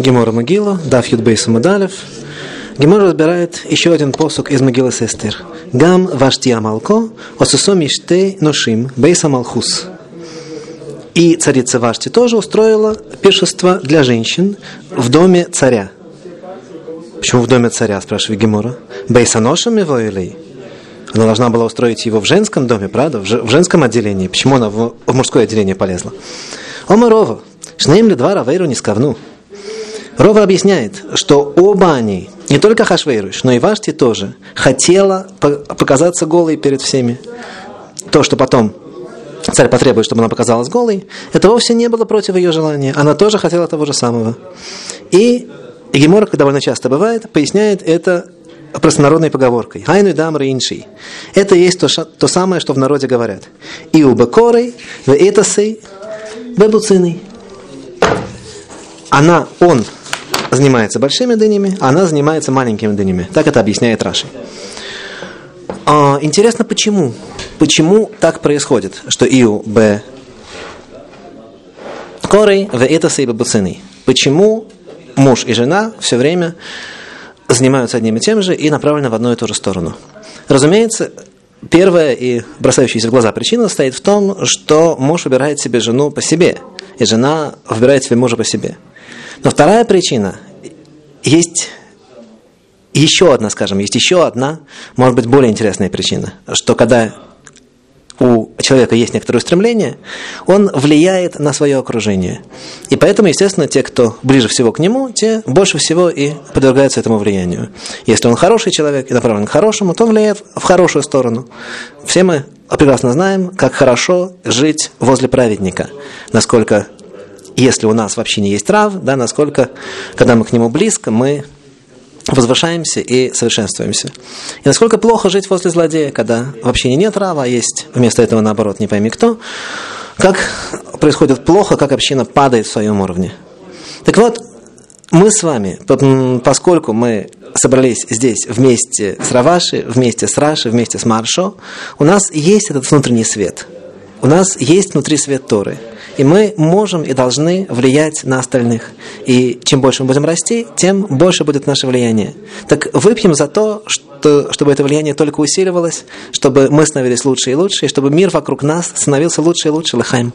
Гемора Могила, Даф Юдбейса Мадалев. Гемора разбирает еще один посук из Могилы Сестер. Гам вашти амалко, осусо миште ношим, бейса малхус. И царица Вашти тоже устроила пиршество для женщин в доме царя. Почему в доме царя, спрашивает Гемора? Бейсаношем его или? Она должна была устроить его в женском доме, правда? В, женском отделении. Почему она в, мужское отделение полезла? Омарова. Шнеем ли два равейру не скавну? Рова объясняет, что оба они, не только Хашвейруш, но и Вашти тоже, хотела показаться голой перед всеми. То, что потом царь потребует, чтобы она показалась голой, это вовсе не было против ее желания. Она тоже хотела того же самого. И Гемор, как довольно часто бывает, поясняет это простонародной поговоркой. Хайну дамры инший. Это есть то, то самое, что в народе говорят. И у бекорой, в этасей, бебуциной. Она, он занимается большими дынями, а она занимается маленькими дынями. Так это объясняет Раши. А, интересно, почему? Почему так происходит, что Иу Б Корей в это бабуцины? Почему муж и жена все время занимаются одним и тем же и направлены в одну и ту же сторону? Разумеется, первая и бросающаяся в глаза причина стоит в том, что муж выбирает себе жену по себе, и жена выбирает себе мужа по себе. Но вторая причина есть еще одна, скажем, есть еще одна, может быть, более интересная причина, что когда у человека есть некоторое стремление, он влияет на свое окружение. И поэтому, естественно, те, кто ближе всего к нему, те больше всего и подвергаются этому влиянию. Если он хороший человек и направлен к хорошему, то он влияет в хорошую сторону. Все мы прекрасно знаем, как хорошо жить возле праведника. Насколько если у нас вообще не есть трав, да, насколько, когда мы к нему близко, мы возвышаемся и совершенствуемся. И насколько плохо жить возле злодея, когда вообще нет трава, а есть вместо этого наоборот не пойми кто, как происходит плохо, как община падает в своем уровне. Так вот, мы с вами, поскольку мы собрались здесь вместе с Раваши, вместе с Раши, вместе с Маршо, у нас есть этот внутренний свет. У нас есть внутри свет Торы – и мы можем и должны влиять на остальных. И чем больше мы будем расти, тем больше будет наше влияние. Так выпьем за то, что, чтобы это влияние только усиливалось, чтобы мы становились лучше и лучше, и чтобы мир вокруг нас становился лучше и лучше. Лыхаем.